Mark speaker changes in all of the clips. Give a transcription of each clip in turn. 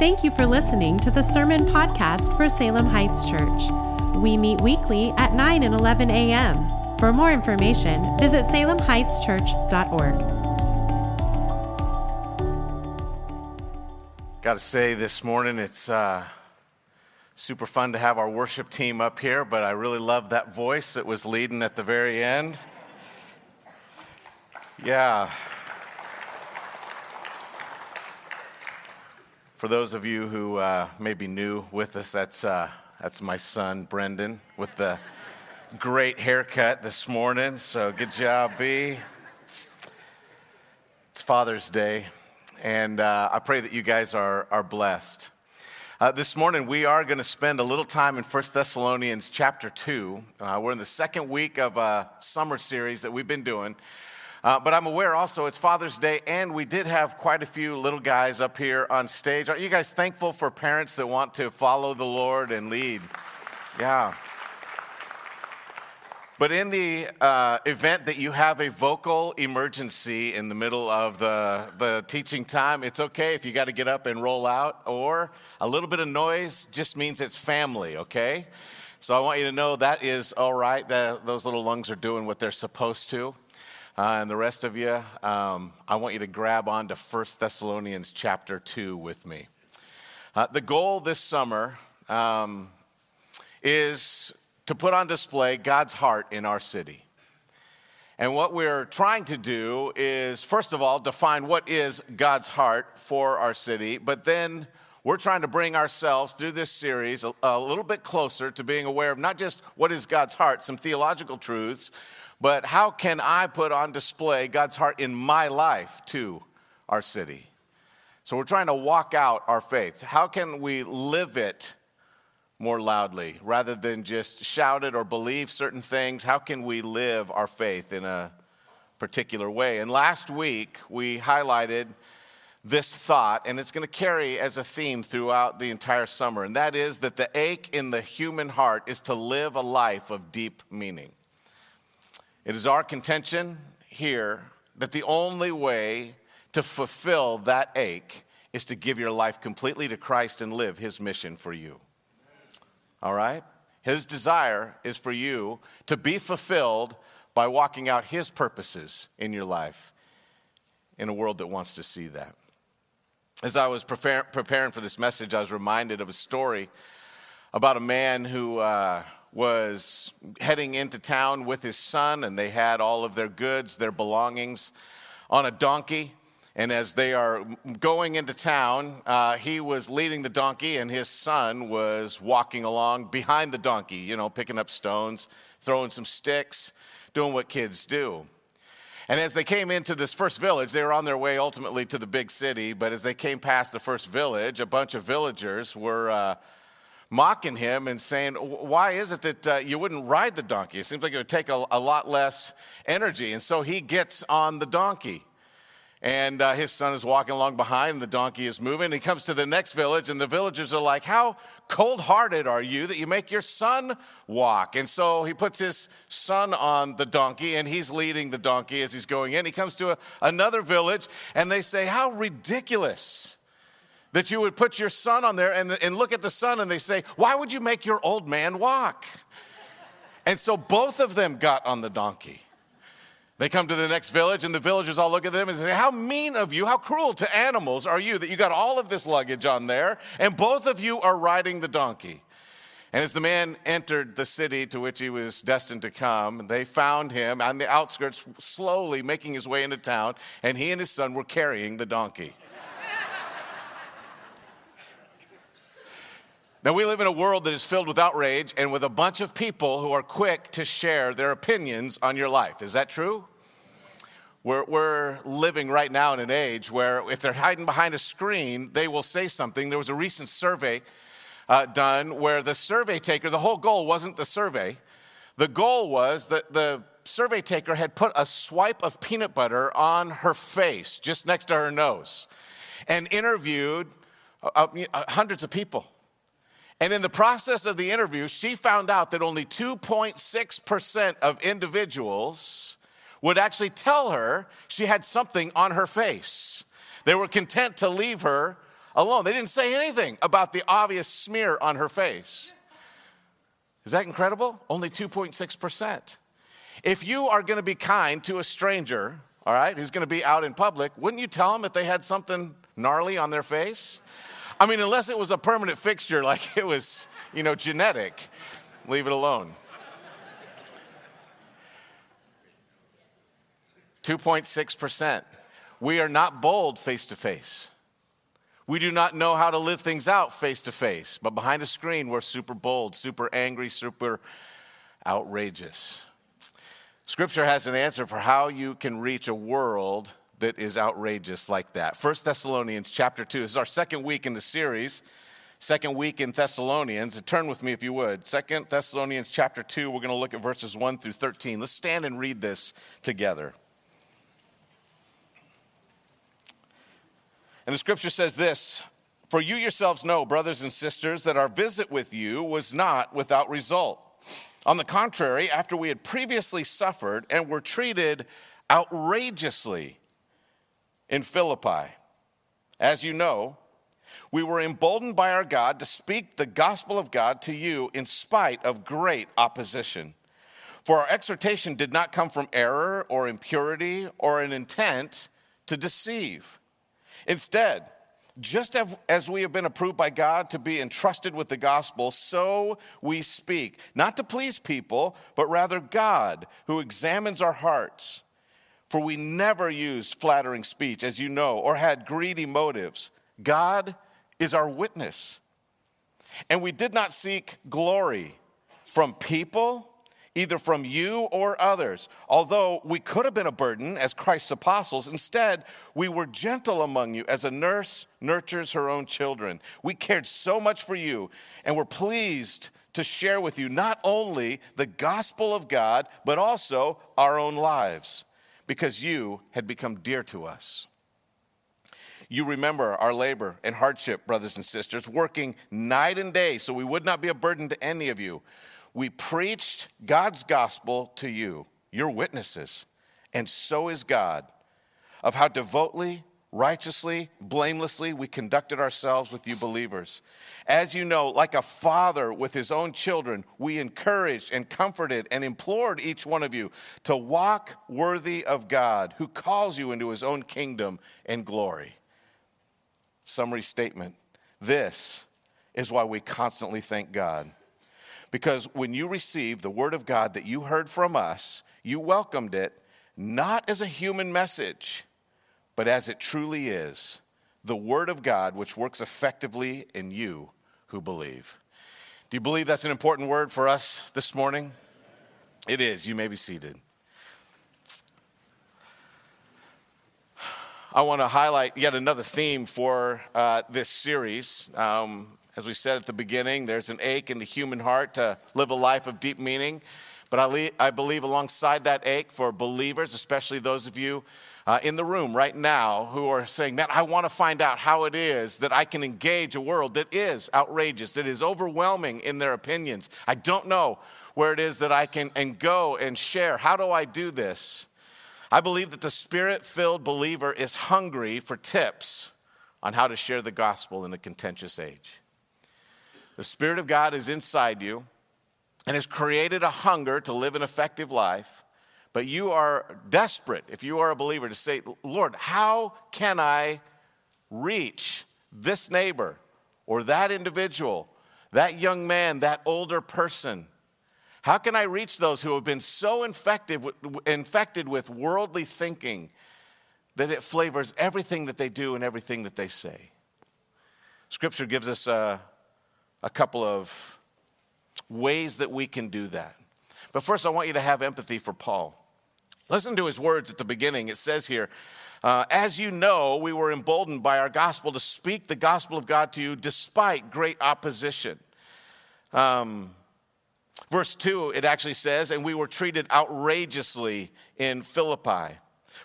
Speaker 1: Thank you for listening to the Sermon Podcast for Salem Heights Church. We meet weekly at 9 and 11 a.m. For more information, visit salemheightschurch.org.
Speaker 2: Got to say, this morning it's uh, super fun to have our worship team up here, but I really love that voice that was leading at the very end. Yeah. For those of you who uh, may be new with us, that's, uh, that's my son, Brendan, with the great haircut this morning. So good job, B. It's Father's Day, and uh, I pray that you guys are, are blessed. Uh, this morning, we are going to spend a little time in 1 Thessalonians chapter 2. Uh, we're in the second week of a summer series that we've been doing. Uh, but I'm aware also it's Father's Day, and we did have quite a few little guys up here on stage. Aren't you guys thankful for parents that want to follow the Lord and lead? Yeah. But in the uh, event that you have a vocal emergency in the middle of the, the teaching time, it's okay if you got to get up and roll out, or a little bit of noise just means it's family, okay? So I want you to know that is all right, that those little lungs are doing what they're supposed to. Uh, and the rest of you, um, I want you to grab on to 1 Thessalonians chapter 2 with me. Uh, the goal this summer um, is to put on display God's heart in our city. And what we're trying to do is, first of all, define what is God's heart for our city, but then we're trying to bring ourselves through this series a, a little bit closer to being aware of not just what is God's heart, some theological truths, but how can I put on display God's heart in my life to our city? So we're trying to walk out our faith. How can we live it more loudly rather than just shout it or believe certain things? How can we live our faith in a particular way? And last week we highlighted this thought, and it's going to carry as a theme throughout the entire summer, and that is that the ache in the human heart is to live a life of deep meaning. It is our contention here that the only way to fulfill that ache is to give your life completely to Christ and live his mission for you. All right? His desire is for you to be fulfilled by walking out his purposes in your life in a world that wants to see that. As I was preparing for this message, I was reminded of a story about a man who uh, was heading into town with his son, and they had all of their goods, their belongings on a donkey. And as they are going into town, uh, he was leading the donkey, and his son was walking along behind the donkey, you know, picking up stones, throwing some sticks, doing what kids do. And as they came into this first village, they were on their way ultimately to the big city. But as they came past the first village, a bunch of villagers were uh, mocking him and saying, Why is it that uh, you wouldn't ride the donkey? It seems like it would take a, a lot less energy. And so he gets on the donkey. And uh, his son is walking along behind, and the donkey is moving. He comes to the next village, and the villagers are like, How cold hearted are you that you make your son walk? And so he puts his son on the donkey, and he's leading the donkey as he's going in. He comes to a, another village, and they say, How ridiculous that you would put your son on there and, and look at the son and they say, Why would you make your old man walk? And so both of them got on the donkey. They come to the next village, and the villagers all look at them and say, How mean of you, how cruel to animals are you that you got all of this luggage on there, and both of you are riding the donkey. And as the man entered the city to which he was destined to come, they found him on the outskirts, slowly making his way into town, and he and his son were carrying the donkey. Now, we live in a world that is filled with outrage and with a bunch of people who are quick to share their opinions on your life. Is that true? We're, we're living right now in an age where if they're hiding behind a screen, they will say something. There was a recent survey uh, done where the survey taker, the whole goal wasn't the survey, the goal was that the survey taker had put a swipe of peanut butter on her face, just next to her nose, and interviewed uh, uh, hundreds of people. And in the process of the interview, she found out that only 2.6% of individuals would actually tell her she had something on her face. They were content to leave her alone. They didn't say anything about the obvious smear on her face. Is that incredible? Only 2.6%. If you are going to be kind to a stranger, all right, who's going to be out in public, wouldn't you tell them if they had something gnarly on their face? I mean, unless it was a permanent fixture, like it was, you know, genetic, leave it alone. 2.6%. We are not bold face to face. We do not know how to live things out face to face, but behind a screen, we're super bold, super angry, super outrageous. Scripture has an answer for how you can reach a world that is outrageous like that. 1 Thessalonians chapter 2. This is our second week in the series, second week in Thessalonians. turn with me if you would. 2 Thessalonians chapter 2, we're going to look at verses 1 through 13. Let's stand and read this together. And the scripture says this For you yourselves know, brothers and sisters, that our visit with you was not without result. On the contrary, after we had previously suffered and were treated outrageously in Philippi, as you know, we were emboldened by our God to speak the gospel of God to you in spite of great opposition. For our exhortation did not come from error or impurity or an intent to deceive. Instead, just as we have been approved by God to be entrusted with the gospel, so we speak, not to please people, but rather God, who examines our hearts. For we never used flattering speech, as you know, or had greedy motives. God is our witness. And we did not seek glory from people either from you or others. Although we could have been a burden as Christ's apostles, instead, we were gentle among you as a nurse nurtures her own children. We cared so much for you and were pleased to share with you not only the gospel of God, but also our own lives, because you had become dear to us. You remember our labor and hardship, brothers and sisters, working night and day so we would not be a burden to any of you. We preached God's gospel to you, your witnesses, and so is God, of how devoutly, righteously, blamelessly we conducted ourselves with you believers. As you know, like a father with his own children, we encouraged and comforted and implored each one of you to walk worthy of God, who calls you into his own kingdom and glory. Summary statement this is why we constantly thank God because when you received the word of God that you heard from us, you welcomed it not as a human message, but as it truly is the word of God, which works effectively in you who believe. Do you believe that's an important word for us this morning? It is. You may be seated. I want to highlight yet another theme for uh, this series. Um, as we said at the beginning, there's an ache in the human heart to live a life of deep meaning. But I, le- I believe alongside that ache for believers, especially those of you uh, in the room right now who are saying, Man, I want to find out how it is that I can engage a world that is outrageous, that is overwhelming in their opinions. I don't know where it is that I can and go and share. How do I do this? I believe that the spirit filled believer is hungry for tips on how to share the gospel in a contentious age. The Spirit of God is inside you and has created a hunger to live an effective life. But you are desperate, if you are a believer, to say, Lord, how can I reach this neighbor or that individual, that young man, that older person? How can I reach those who have been so infected, infected with worldly thinking that it flavors everything that they do and everything that they say? Scripture gives us a, a couple of ways that we can do that. But first, I want you to have empathy for Paul. Listen to his words at the beginning. It says here, uh, As you know, we were emboldened by our gospel to speak the gospel of God to you despite great opposition. Um, verse 2, it actually says, And we were treated outrageously in Philippi.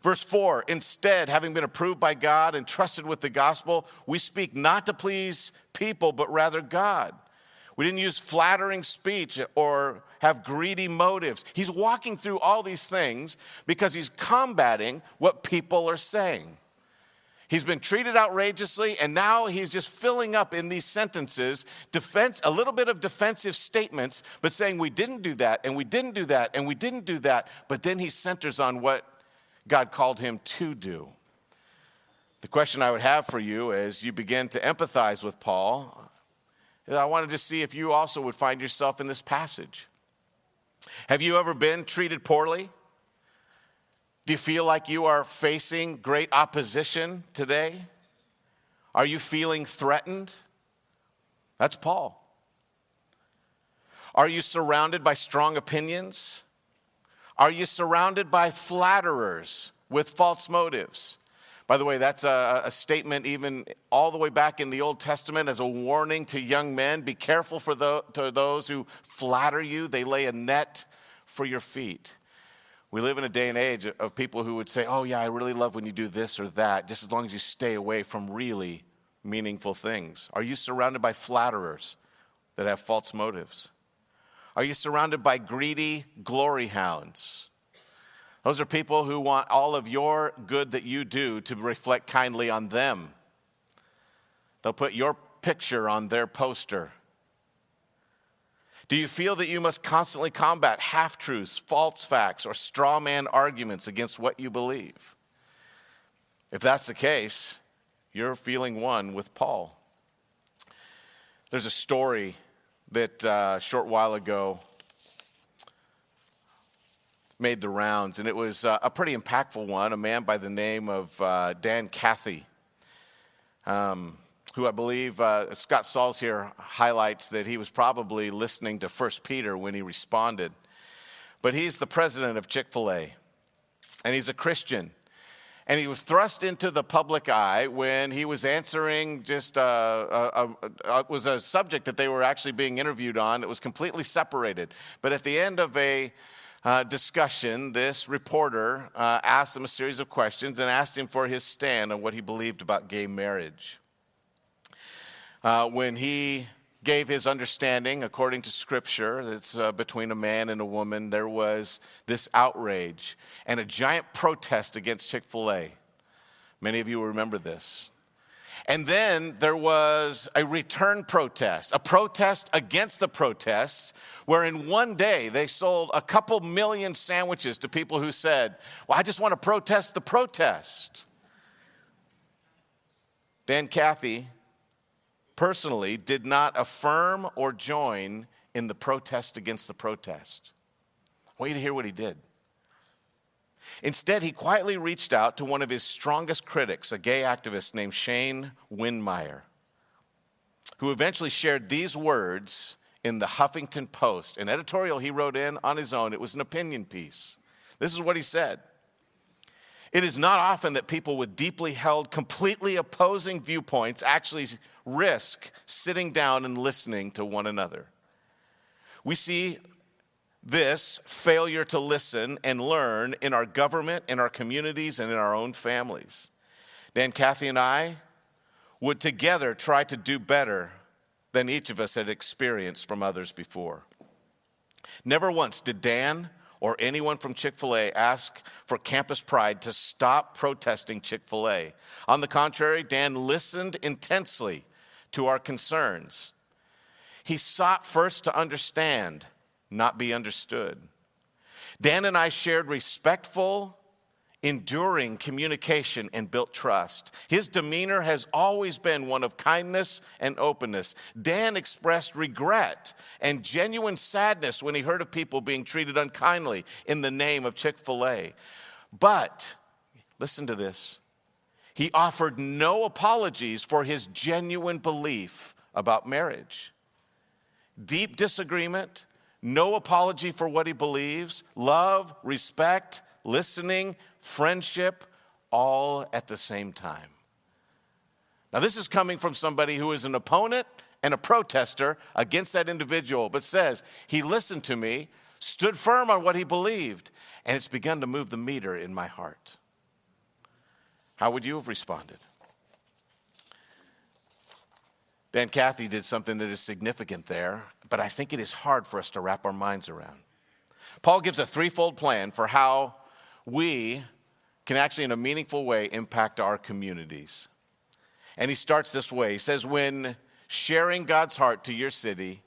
Speaker 2: Verse 4 Instead, having been approved by God and trusted with the gospel, we speak not to please people, but rather God. We didn't use flattering speech or have greedy motives. He's walking through all these things because he's combating what people are saying. He's been treated outrageously, and now he's just filling up in these sentences defense, a little bit of defensive statements, but saying we didn't do that, and we didn't do that, and we didn't do that. But then he centers on what God called him to do. The question I would have for you as you begin to empathize with Paul, I wanted to see if you also would find yourself in this passage. Have you ever been treated poorly? Do you feel like you are facing great opposition today? Are you feeling threatened? That's Paul. Are you surrounded by strong opinions? Are you surrounded by flatterers with false motives? By the way, that's a, a, statement even all the way back in the Old Testament as a warning to young men. Be careful for the, to those who flatter you, they lay a net for your feet. We live in a day and age of people who would say, Oh, yeah, I really love when you do this or that, just as long as you stay away from really meaningful things. Are you surrounded by flatterers that have false motives? Are you surrounded by greedy glory hounds? Those are people who want all of your good that you do to reflect kindly on them. They'll put your picture on their poster. Do you feel that you must constantly combat half truths, false facts, or straw man arguments against what you believe? If that's the case, you're feeling one with Paul. There's a story that uh, a short while ago made the rounds, and it was uh, a pretty impactful one. A man by the name of uh, Dan Cathy. Um, who I believe uh, Scott Sauls here highlights that he was probably listening to First Peter when he responded. But he's the president of Chick fil A, and he's a Christian. And he was thrust into the public eye when he was answering just uh, a, a, a, was a subject that they were actually being interviewed on. It was completely separated. But at the end of a uh, discussion, this reporter uh, asked him a series of questions and asked him for his stand on what he believed about gay marriage. Uh, when he gave his understanding according to scripture it's uh, between a man and a woman there was this outrage and a giant protest against chick-fil-a. Many of you remember this and then there was a return protest a protest against the protests where in one day they sold a couple million sandwiches to people who said well i just want to protest the protest dan cathy personally did not affirm or join in the protest against the protest. I want you to hear what he did. Instead, he quietly reached out to one of his strongest critics, a gay activist named Shane Windmeyer, who eventually shared these words in the Huffington Post, an editorial he wrote in on his own. It was an opinion piece. This is what he said It is not often that people with deeply held, completely opposing viewpoints actually risk sitting down and listening to one another. We see this failure to listen and learn in our government, in our communities, and in our own families. Dan, Cathy, and I would together try to do better than each of us had experienced from others before. Never once did Dan or anyone from Chick fil A ask for Campus Pride to stop protesting Chick fil A. On the contrary, Dan listened intensely to our concerns. He sought first to understand, not be understood. Dan and I shared respectful, enduring communication and built trust. His demeanor has always been one of kindness and openness. Dan expressed regret and genuine sadness when he heard of people being treated unkindly in the name of Chick fil A. But, listen to this he offered no apologies for his genuine belief about marriage. Deep disagreement, no apology for what he believes, love, respect, listening, friendship, all at the same time. Now, this is coming from somebody who is an opponent and a protester against that individual, but says, He listened to me, stood firm on what he believed, and it's begun to move the meter in my heart. How would you have responded? Dan Cathy did something that is significant there, but I think it is hard for us to wrap our minds around. Paul gives a threefold plan for how we can actually, in a meaningful way, impact our communities. And he starts this way He says, When sharing God's heart to your city,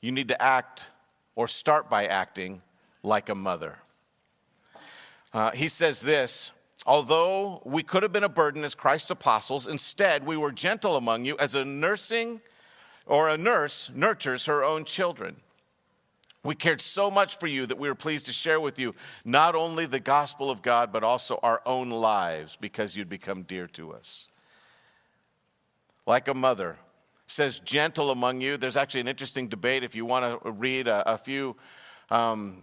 Speaker 2: you need to act or start by acting like a mother. Uh, he says this Although we could have been a burden as Christ's apostles, instead we were gentle among you as a nursing or a nurse nurtures her own children. We cared so much for you that we were pleased to share with you not only the gospel of God, but also our own lives because you'd become dear to us. Like a mother says, gentle among you. There's actually an interesting debate if you want to read a, a few um,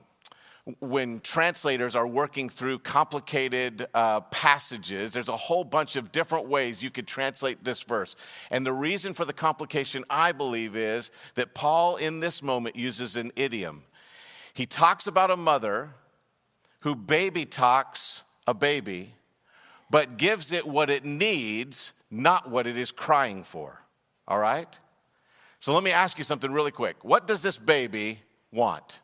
Speaker 2: when translators are working through complicated uh, passages, there's a whole bunch of different ways you could translate this verse. And the reason for the complication, I believe, is that Paul in this moment uses an idiom. He talks about a mother who baby talks a baby, but gives it what it needs, not what it is crying for. All right? So let me ask you something really quick. What does this baby want?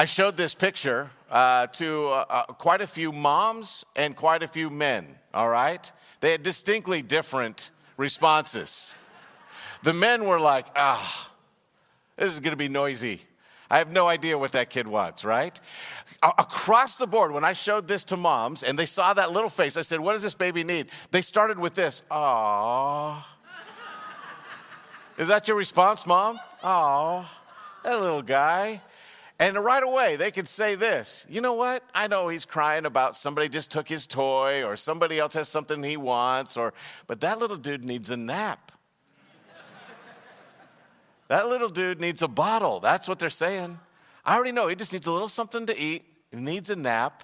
Speaker 2: I showed this picture uh, to uh, uh, quite a few moms and quite a few men, all right? They had distinctly different responses. The men were like, ah, this is gonna be noisy. I have no idea what that kid wants, right? Across the board, when I showed this to moms and they saw that little face, I said, What does this baby need? They started with this, Aww. Is that your response, mom? Aww, that little guy. And right away, they could say this You know what? I know he's crying about somebody just took his toy or somebody else has something he wants, or, but that little dude needs a nap. that little dude needs a bottle. That's what they're saying. I already know he just needs a little something to eat, he needs a nap.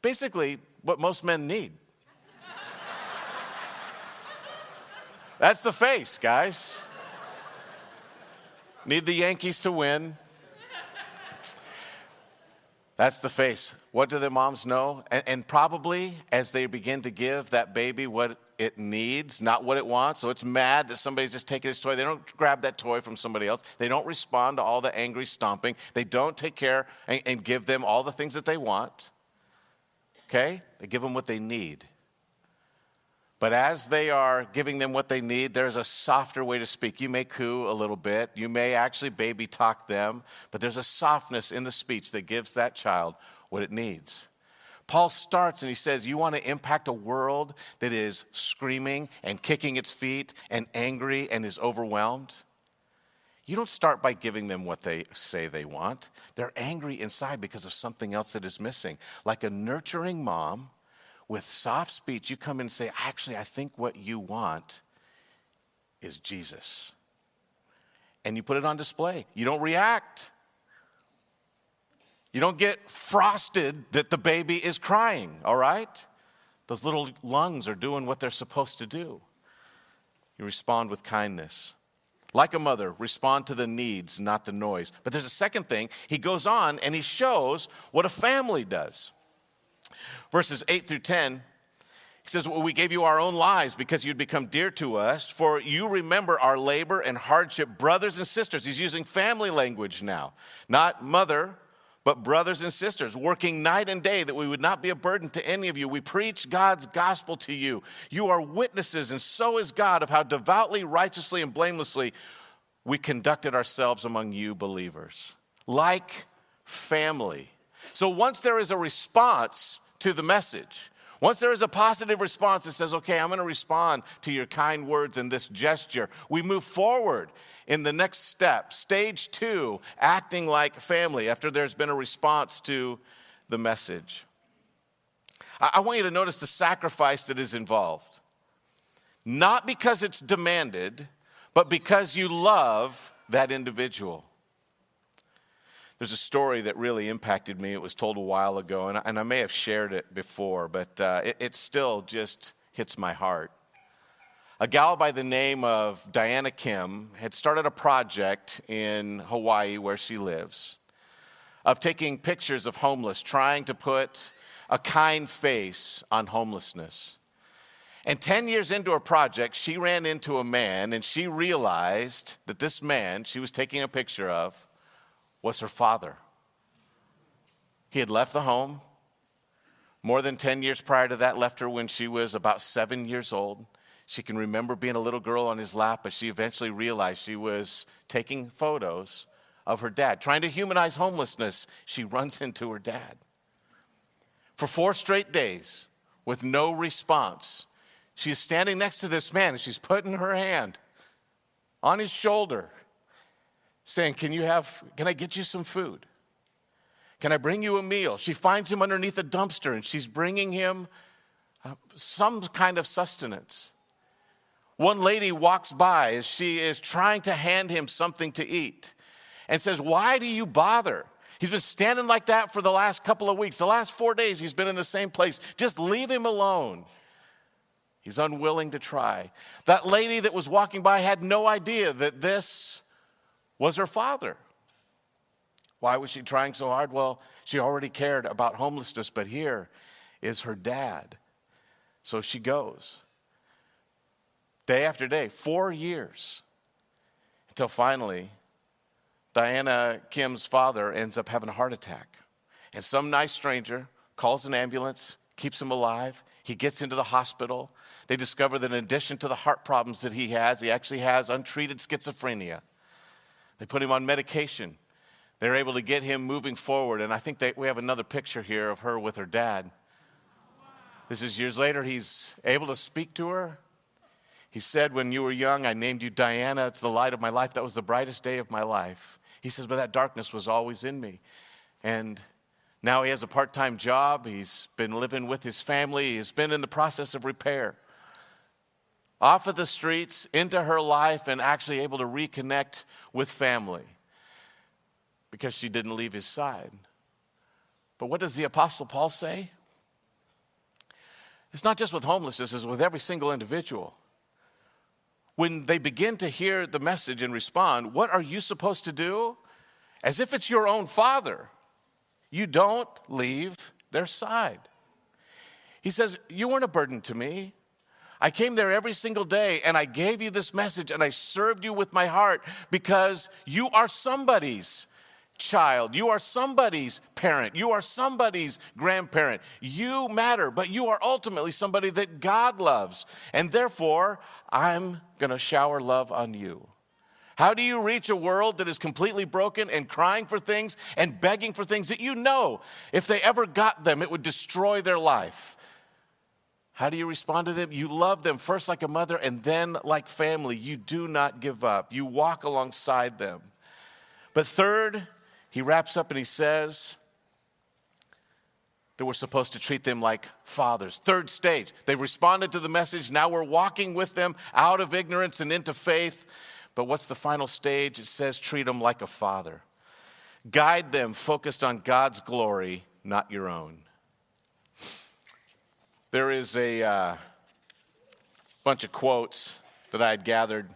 Speaker 2: Basically, what most men need. That's the face, guys. Need the Yankees to win. That's the face. What do the moms know? And, and, probably as they begin to give that baby what it needs, not what it wants. So it's mad that somebody's just taking his toy. They don't grab that toy from somebody else. They don't respond to all the angry stomping. They don't take care and, and give them all the things that they want. Okay? They give them what they need. But as they are giving them what they need, there's a softer way to speak. You may coo a little bit, you may actually baby talk them, but there's a softness in the speech that gives that child what it needs. Paul starts and he says, You want to impact a world that is screaming and kicking its feet and angry and is overwhelmed? You don't start by giving them what they say they want. They're angry inside because of something else that is missing. Like a nurturing mom with soft speech, you come in and say, Actually, I think what you want is Jesus. And you put it on display. You don't react. You don't get frosted that the baby is crying, all right? Those little lungs are doing what they're supposed to do. You respond with kindness. Like a mother, respond to the needs, not the noise. But there's a second thing. He goes on and he shows what a family does verses 8 through 10. He says, well, We gave you our own lives because you'd become dear to us, for you remember our labor and hardship, brothers and sisters. He's using family language now, not mother, but brothers and sisters, working night and day that we would not be a burden to any of you. We preach God's gospel to you. You are witnesses, and so is God, of how devoutly, righteously, and blamelessly we conducted ourselves among you believers, like family. So once there is a response, to the message. Once there is a positive response that says, okay, I'm going to respond to your kind words and this gesture, we move forward in the next step. Stage two, acting like family after there's been a response to the message. I, want you to notice the sacrifice that is involved. Not because it's demanded, but because you love that individual. There's a story that really impacted me. It was told a while ago, and I, and I may have shared it before, but uh, it, it still just hits my heart. A gal by the name of Diana Kim had started a project in Hawaii where she lives of taking pictures of homeless, trying to put a kind face on homelessness. And 10 years into her project, she ran into a man and she realized that this man she was taking a picture of was her father. He had left the home. More than 10 years prior to that, left her when she was about seven years old. She can remember being a little girl on his lap, but she eventually realized she was taking photos of her dad. Trying to humanize homelessness, she runs into her dad. For four straight days, with no response, she is standing next to this man and she's putting her hand on his shoulder, saying, Can you have, can I get you some food? Can I bring you a meal? She finds him underneath a dumpster and she's bringing him uh, some kind of sustenance. One lady walks by as she is trying to hand him something to eat and says, Why do you bother? He's been standing like that for the last couple of weeks. The last four days, he's been in the same place. Just leave him alone. He's unwilling to try. That lady that was walking by had no idea that this was her father. Why was she trying so hard? Well, she already cared about homelessness, but here is her dad. So she goes. Day after day, four years, until finally Diana Kim's father ends up having a heart attack. And some nice stranger calls an ambulance, keeps him alive. He gets into the hospital. They discover that in addition to the heart problems that he has, he actually has untreated schizophrenia. They put him on medication. They're able to get him moving forward. And I think they, we have another picture here of her with her dad. This is years later. He's able to speak to her. He said, When you were young, I named you Diana. It's the light of my life. That was the brightest day of my life. He says, but that darkness was always in me. And now he has a part time job. He's been living with his family. He's been in the process of repair. Off of the streets, into her life, and actually able to reconnect with family because she didn't leave his side. But what does the Apostle Paul say? It's not just with homelessness, it's with every single individual when they begin to hear the message and respond, what are you supposed to do? As if it's your own father. You don't leave their side. He says, You weren't a burden to me. I came there every single day and I gave you this message and I served you with my heart because you are somebody's child. You are somebody's parent. You are somebody's grandparent. You matter, but you are ultimately somebody that God loves. And therefore, I'm going to shower love on you. How do you reach a world that is completely broken and crying for things and begging for things that you know if they ever got them, it would destroy their life? How do you respond to them? You love them first like a mother and then like family. You do not give up, you walk alongside them. But third, he wraps up and he says that we're supposed to treat them like fathers. Third stage, they've responded to the message. Now we're walking with them out of ignorance and into faith. But what's the final stage? It says treat them like a father. Guide them focused on God's glory, not your own. There is a uh, bunch of quotes that I had gathered A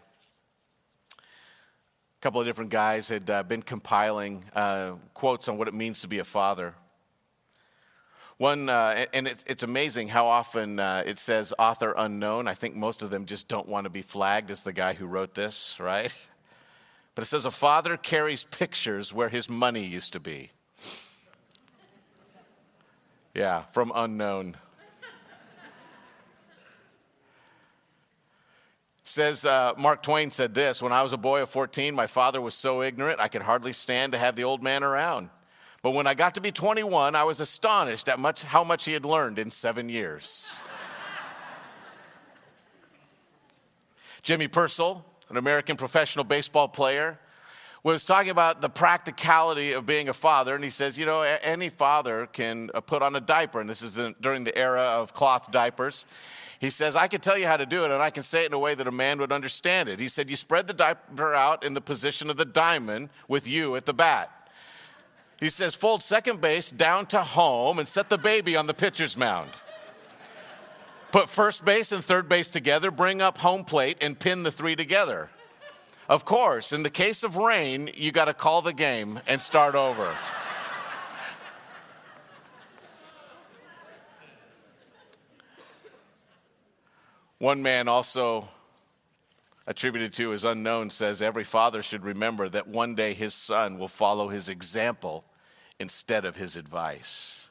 Speaker 2: couple of different guys had uh, been compiling uh, quotes on what it means to be a father. One, uh, and it's, it's, amazing how often uh, it says author unknown. I think most of them just don't want to be flagged as the guy who wrote this, right? But it says a father carries pictures where his money used to be. Yeah, from unknown. Says uh, Mark Twain said this When I was a boy of 14, my father was so ignorant I could hardly stand to have the old man around. But when I got to be 21, I was astonished at much, how much he had learned in seven years. Jimmy Piersall, an American professional baseball player, was talking about the practicality of being a father, and he says, you know, any father can uh, put on a diaper, and this is during the era of cloth diapers. He says, I can tell you how to do it, and I can say it in a way that a man would understand it. He said, You spread the diaper out in the position of the diamond with you at the bat. He says, Fold second base down to home and set the baby on the pitcher's mound. Put first base and third base together, bring up home plate, and pin the three together. Of course, in the case of rain, you got to call the game and start over. One man also attributed to as unknown says every father should remember that one day his son will follow his example instead of his advice.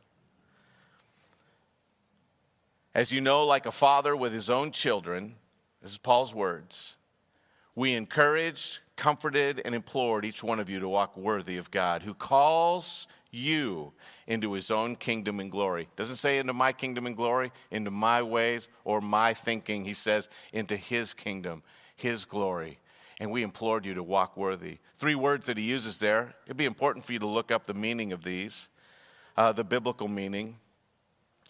Speaker 2: As you know, like a father with his own children, this is Paul's words, we encouraged, comforted, and implored each one of you to walk worthy of God, who calls you into his own kingdom and glory. Doesn't say into my kingdom and glory, into my ways or my thinking. He says into his kingdom, his glory. And we implored you to walk worthy. Three words that he uses there. It'd be important for you to look up the meaning of these, uh, the biblical meaning.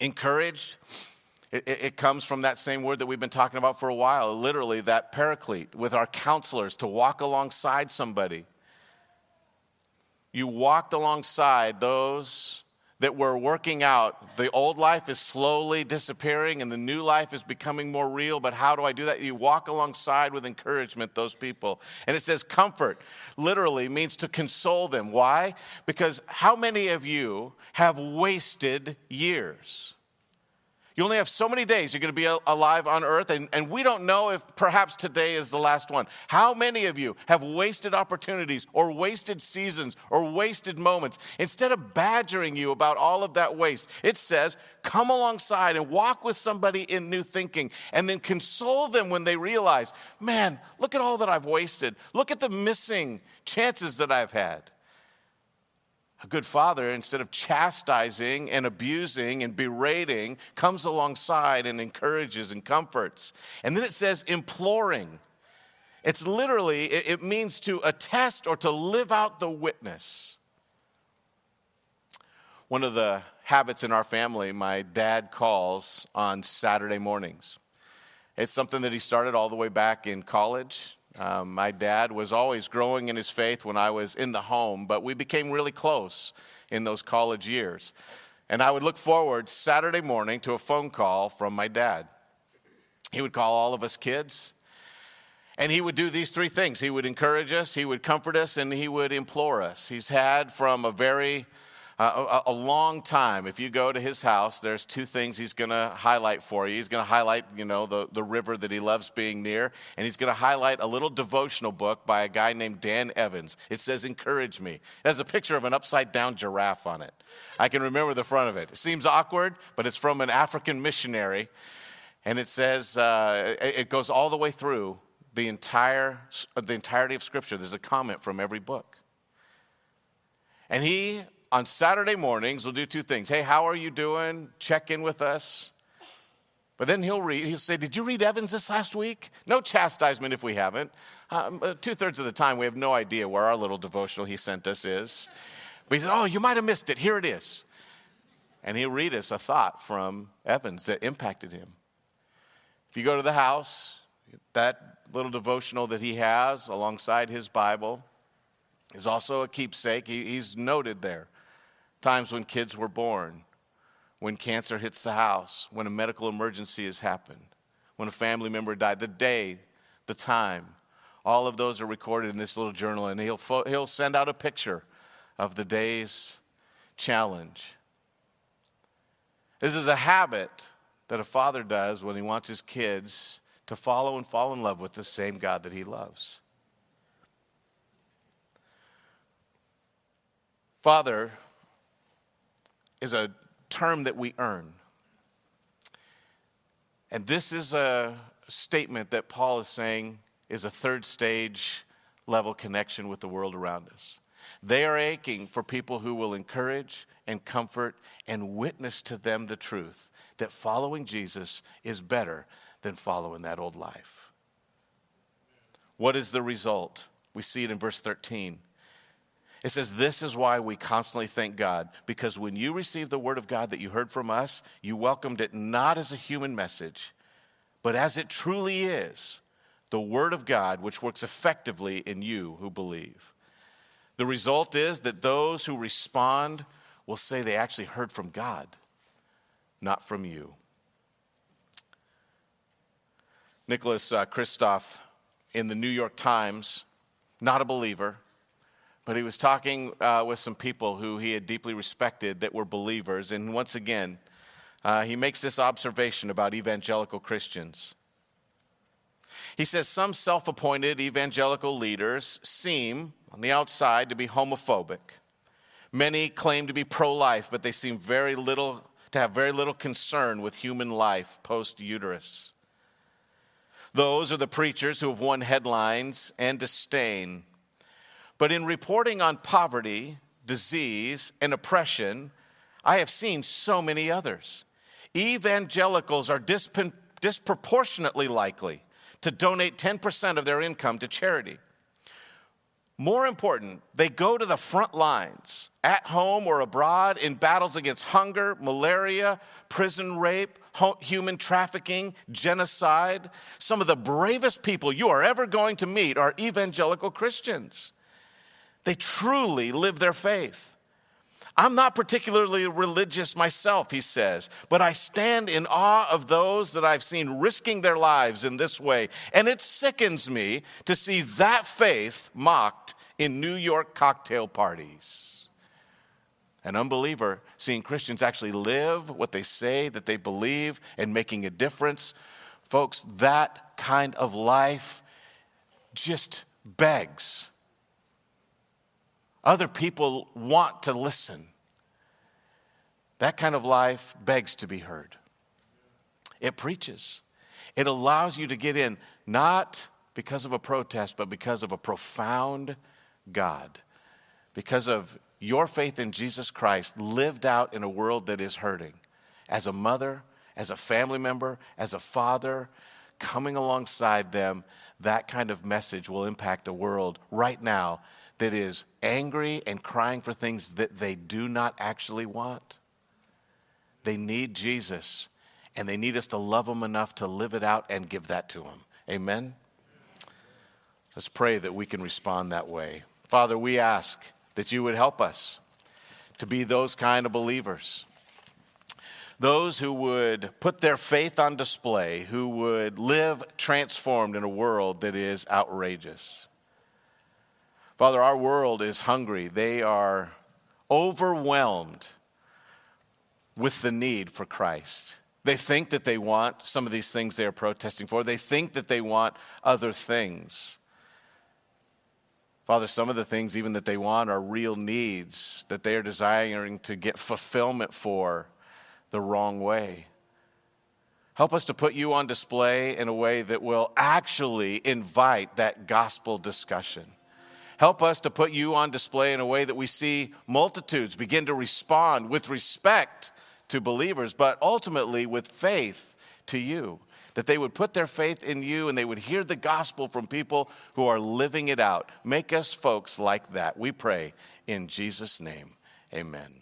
Speaker 2: Encouraged, it, it, comes from that same word that we've been talking about for a while, literally, that paraclete with our counselors to walk alongside somebody. You walked alongside those that were working out. The old life is slowly disappearing and the new life is becoming more real. But how do I do that? You walk alongside with encouragement those people. And it says comfort literally means to console them. Why? Because how many of you have wasted years? You only have so many days you're going to be alive on earth, and, and we don't know if perhaps today is the last one. How many of you have wasted opportunities or wasted seasons or wasted moments? Instead of badgering you about all of that waste, it says, come alongside and walk with somebody in new thinking, and then console them when they realize, man, look at all that I've wasted. Look at the missing chances that I've had. A good father, instead of chastising and abusing and berating, comes alongside and encourages and comforts. And then it says imploring. It's literally, it means to attest or to live out the witness. One of the habits in our family, my dad calls on Saturday mornings. It's something that he started all the way back in college. Um, my dad was always growing in his faith when I was in the home, but we became really close in those college years. And I would look forward Saturday morning to a phone call from my dad. He would call all of us kids, and he would do these three things he would encourage us, he would comfort us, and he would implore us. He's had from a very uh, a, long time. If you go to his house, there's two things he's going to highlight for you. He's going to highlight, you know, the, the river that he loves being near, and he's going to highlight a little devotional book by a guy named Dan Evans. It says, Encourage Me. It has a picture of an upside down giraffe on it. I can remember the front of it. It seems awkward, but it's from an African missionary, and it says, uh, it goes all the way through the entire the entirety of Scripture. There's a comment from every book. And he on Saturday mornings, we'll do two things. Hey, how are you doing? Check in with us. But then he'll read, he'll say, Did you read Evans this last week? No chastisement if we haven't. Um, uh, Two thirds of the time, we have no idea where our little devotional he sent us is. But he said, Oh, you might have missed it. Here it is. And he'll read us a thought from Evans that impacted him. If you go to the house, that little devotional that he has alongside his Bible is also a keepsake. He, he's noted there times when kids were born, when cancer hits the house, when a medical emergency has happened, when a family member died, the day, the time. All of those are recorded in this little journal, and he'll, fo- he'll send out a picture of the day's challenge. This is a habit that a father does when he wants his kids to follow and fall in love with the same God that he loves. Father is a term that we earn. And this is a statement that Paul is saying is a third stage level connection with the world around us. They are aching for people who will encourage and comfort and witness to them the truth that following Jesus is better than following that old life. What is the result? We see it in verse 13. It says, This is why we constantly thank God, because when you received the word of God that you heard from us, you welcomed it not as a human message, but as it truly is the word of God, which works effectively in you who believe. The result is that those who respond will say they actually heard from God, not from you. Nicholas uh, in the New York Times, not a believer, but he was talking uh, with some people who he had deeply respected that were believers. And once again, uh, he makes this observation about evangelical Christians. He says some self appointed evangelical leaders seem, on the outside, to be homophobic. Many claim to be pro life, but they seem very little to have very little concern with human life post uterus. Those are the preachers who have won headlines and disdain. But in reporting on poverty, disease, and oppression, I have seen so many others. Evangelicals are disp- disproportionately likely to donate 10% of their income to charity. More important, they go to the front lines, at home or abroad, in battles against hunger, malaria, prison rape, human trafficking, genocide. Some of the bravest people you are ever going to meet are evangelical Christians. They truly live their faith. I'm not particularly religious myself, he says, but I stand in awe of those that I've seen risking their lives in this way. And it sickens me to see that faith mocked in New York cocktail parties. An unbeliever seeing Christians actually live what they say that they believe and making a difference. Folks, that kind of life just begs other people want to listen. That kind of life begs to be heard. It preaches. It allows you to get in, not because of a protest, but because of a profound God. Because of your faith in Jesus Christ lived out in a world that is hurting. As a mother, as a family member, as a father, coming alongside them, that kind of message will impact the world right now that is angry and crying for things that they do not actually want. They need Jesus, and they need us to love them enough to live it out and give that to them. Amen? Let's pray that we can respond that way. Father, we ask that you would help us to be those kind of believers. Those who would put their faith on display, who would live transformed in a world that is outrageous. Father, our world is hungry. They are overwhelmed with the need for Christ. They think that they want some of these things they are protesting for. They think that they want other things. Father, some of the things even that they want are real needs that they are desiring to get fulfillment for the wrong way. Help us to put you on display in a way that will actually invite that gospel discussion. Help us to put you on display in a way that we see multitudes begin to respond with respect to believers, but ultimately with faith to you. That they would put their faith in you and they would hear the gospel from people who are living it out. Make us folks like that. We pray in Jesus' name. Amen.